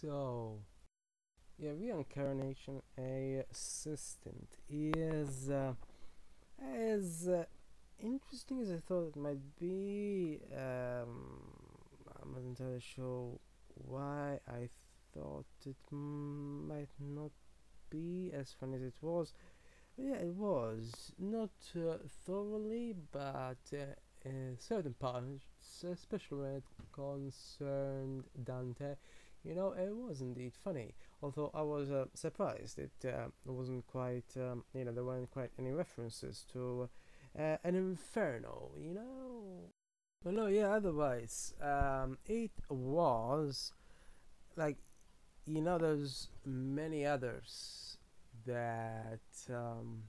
So, yeah, reincarnation assistant is uh, as uh, interesting as I thought it might be. Um, I'm not entirely sure why I thought it might not be as fun as it was. But yeah, it was not uh, thoroughly, but uh, certain parts, especially when it concerned Dante, you know, it was indeed funny. Although I was uh, surprised, it uh, wasn't quite, um, you know, there weren't quite any references to uh, an inferno, you know. But no, yeah. Otherwise, um, it was like, you know, there's many others that um,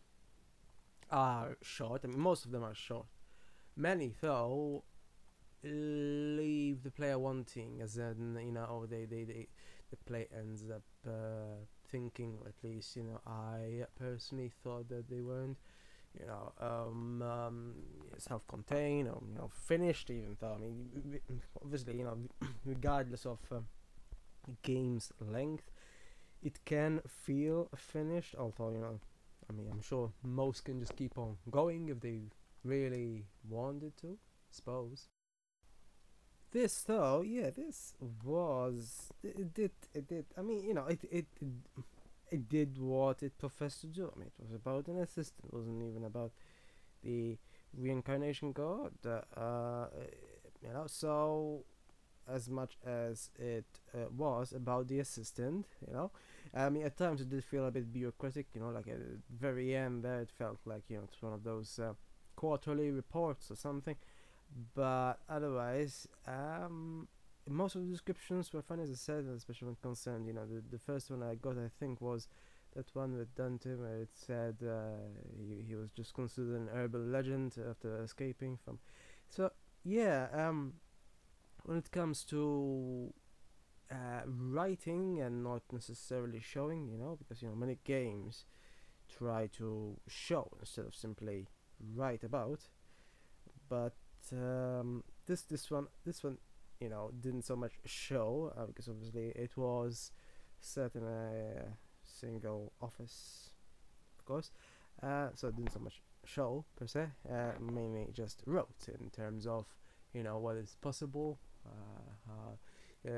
are short. I mean, most of them are short. Many, though, the player wanting, as in, you know, oh, they, they, they the play ends up uh, thinking, at least, you know, I personally thought that they weren't, you know, um, um, self-contained or you know finished. Even though, I mean, obviously, you know, regardless of uh, game's length, it can feel finished. Although, you know, I mean, I'm sure most can just keep on going if they really wanted to. Suppose. This though, yeah, this was it did it did. I mean, you know, it it it, did what it professed to do. I mean, it was about an assistant. It wasn't even about the reincarnation god. Uh, you know, so as much as it uh, was about the assistant, you know, I mean, at times it did feel a bit bureaucratic. You know, like at the very end there, it felt like you know it's one of those uh, quarterly reports or something but otherwise um, most of the descriptions were fun as I said especially when concerned you know the, the first one I got I think was that one with Dante where it said uh, he, he was just considered an urban legend after escaping from so yeah um, when it comes to uh, writing and not necessarily showing you know because you know many games try to show instead of simply write about but um, this this one this one you know didn't so much show uh, because obviously it was set in a single office of course. Uh, so it didn't so much show per se. Uh, mainly just wrote in terms of you know what is possible uh, uh,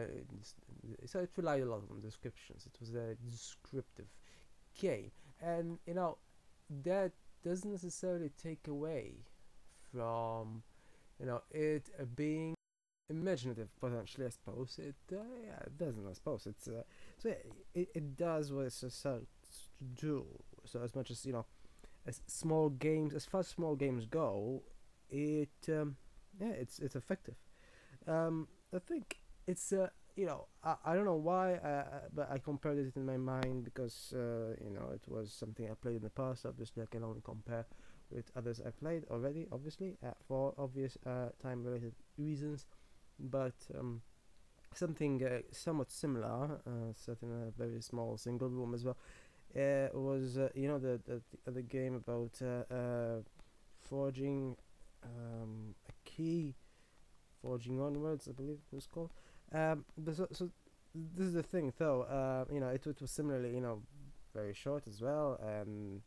so it relied a lot on descriptions. It was a descriptive game. And you know that doesn't necessarily take away from you know it uh, being imaginative potentially i suppose. It uh, yeah it doesn't i suppose. It's uh, so yeah, it, it does what it's supposed to do. So as much as you know as small games as far as small games go it um, yeah it's it's effective. Um, i think it's uh, you know I, I don't know why uh, uh, but i compared it in my mind because uh, you know it was something i played in the past obviously i can only compare with others I played already, obviously, uh, for obvious uh, time related reasons, but um, something uh, somewhat similar, uh, set in a very small single room as well, uh, was, uh, you know, the, the, the game about forging um, a key, forging onwards, I believe it was called. Um, so, so this is the thing, though, you know, it, it was similarly, you know, very short as well, and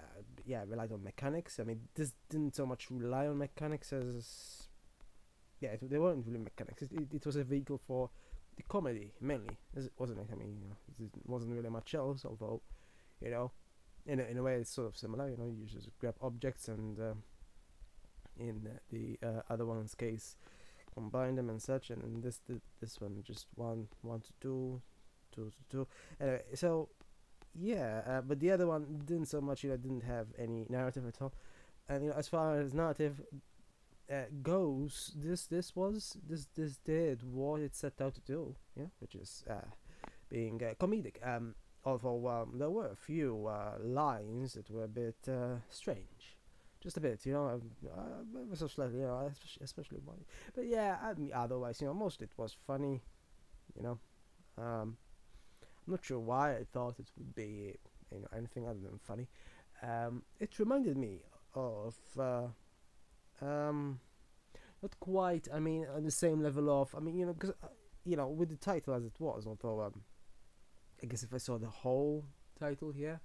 uh, yeah relied on mechanics. I mean, this didn't so much rely on mechanics as yeah, it, they weren't really mechanics. It, it, it, was a vehicle for the comedy mainly, wasn't it? I mean, you know, it wasn't really much else. Although, you know, in a, in a way, it's sort of similar. You know, you just grab objects and uh, in the uh, other one's case, combine them and such. And in this this one, just one one to two, two to two. Anyway, so yeah, uh, but the other one didn't so much. You know, didn't have any narrative at all. And you know, as far as narrative uh, goes, this this was this this did what it set out to do. Yeah, which is uh, being uh, comedic. Um, although um, there were a few uh, lines that were a bit uh, strange, just a bit, you know, um, uh, so slightly, you know, especially, especially one. But yeah, I mean, otherwise, you know, most it was funny, you know. Um, I'm not sure why I thought it would be you know anything other than funny. Um, it reminded me of uh, um, not quite. I mean, on the same level of. I mean, you know, because uh, you know, with the title as it was, although um, I guess if I saw the whole title here,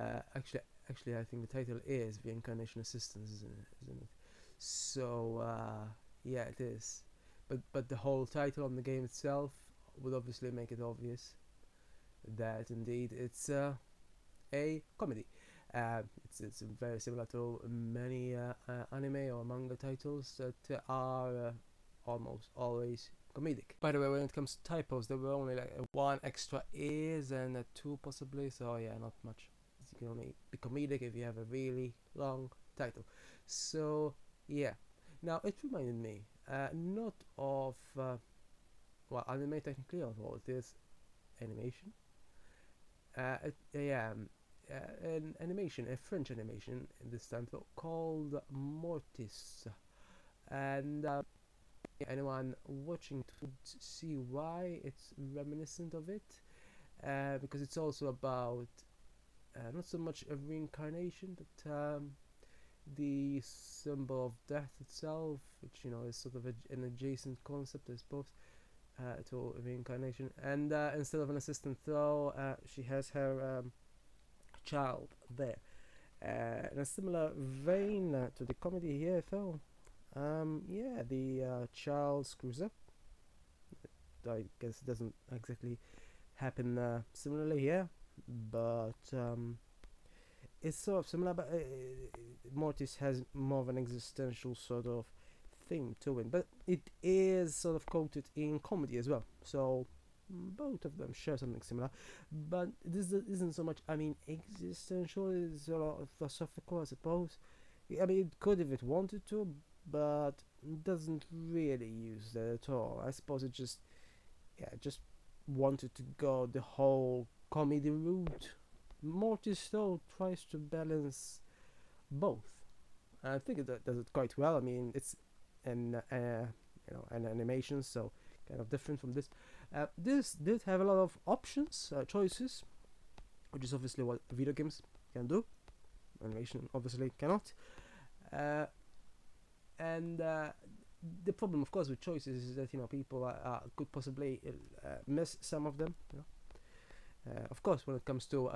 uh, actually, actually, I think the title is the Incarnation Assistance, isn't it? Isn't it? So uh, yeah, it is. But but the whole title on the game itself would obviously make it obvious that indeed it's uh, a comedy. Uh, it's it's very similar to many uh, uh, anime or manga titles that are uh, almost always comedic. By the way, when it comes to typos, there were only like one extra is and two possibly. So yeah, not much. You can only be comedic if you have a really long title. So yeah. Now it reminded me uh, not of uh, well anime technically, although it is animation. Uh, yeah, um, uh, an animation, a French animation this time called Mortis, and uh, anyone watching would see why it's reminiscent of it, uh, because it's also about uh, not so much a reincarnation, but um, the symbol of death itself, which you know is sort of a, an adjacent concept, I suppose, uh, to reincarnation. And uh, instead of an assistant, though, uh, she has her um, child there. Uh, in a similar vein uh, to the comedy here, though, um, yeah, the uh, child screws up. I guess it doesn't exactly happen similarly here, but. Um, it's sort of similar, but Mortis has more of an existential sort of to it. But it is sort of quoted in comedy as well, so both of them share something similar. But this isn't so much. I mean, existential is a lot of philosophical, I suppose. I mean, it could if it wanted to, but doesn't really use that at all. I suppose it just, yeah, just wanted to go the whole comedy route Mortis still tries to balance both. I think it does it quite well. I mean, it's an uh, you know an animation, so kind of different from this. Uh, this did have a lot of options, uh, choices, which is obviously what video games can do. Animation obviously cannot. Uh, and uh, the problem, of course, with choices is that you know people could possibly uh, miss some of them. You know? of course, when it comes to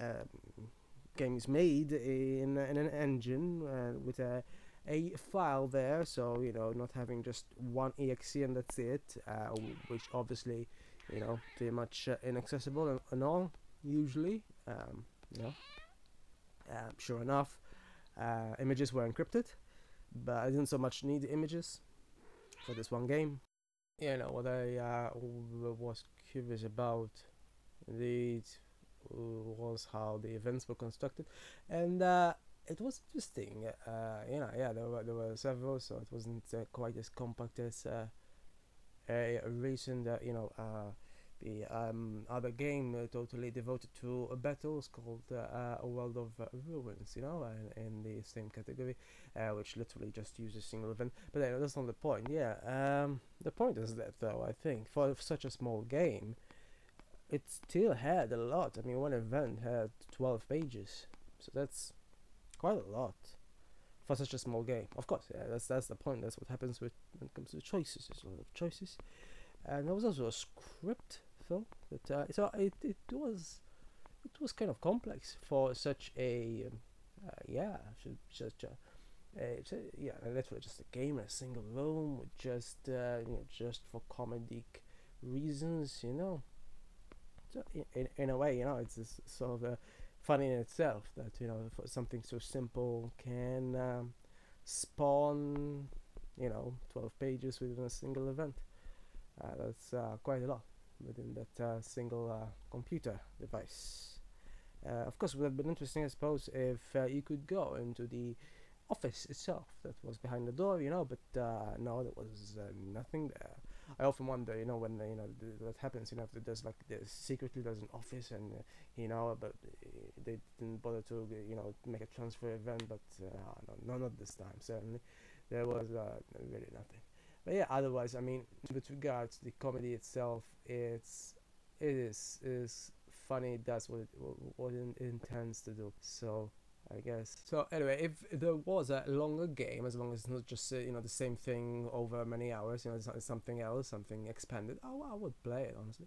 um, games made in, in an engine uh, with a a file there so you know not having just one exe and that's it uh, which obviously you know pretty much uh, inaccessible and, and, all usually um, you know. Uh, sure enough uh, images were encrypted but I didn't so much need images for this one game. You know what I uh, was curious about indeed was how the events were constructed, and uh, it was interesting. Uh, you know, yeah, there were there were several, so it wasn't uh, quite as compact as uh, a recent, uh, you know, uh, the um, other game totally devoted to battles called A World of Ruins. You know, in, the same category, which literally just uses a single event. But that's not the point. Yeah, um, the point is that though I think for such a small game it still had a lot. I mean, one event had 12 pages, so that's quite a lot for such a small game. Of course, yeah, that's that's the point. That's what happens with when it comes to choices. There's a lot of choices, and there was also a script film that uh, so it it was it was kind of complex for such a um, uh, yeah such a uh, yeah, literally just a game in a single room with just uh, you know just for comedic reasons, you know in, in a way, you know, it's just sort of uh, funny in itself that you know something so simple can um, spawn, you know, 12 pages within a single event. Uh, that's uh, quite a lot within that uh, single uh, computer device. Uh, of course, it would have been interesting, I suppose, if you could go into the office itself that was behind the door, you know, but no, there was nothing there. I often wonder, you know, when you know that happens, you know, there's like there's secretly there's an office and uh, you know, but uh, they didn't bother to you know make a transfer event, but uh, no, not this time. Certainly, there was uh, really nothing. But yeah, otherwise, I mean, with regards to the comedy itself, it's it is is funny. That's what it what it intends to do. So I guess. So anyway, if there was a longer game, as long as it's not just uh, you know the same thing over many hours, you know, something else, something expanded, oh, I would play it honestly.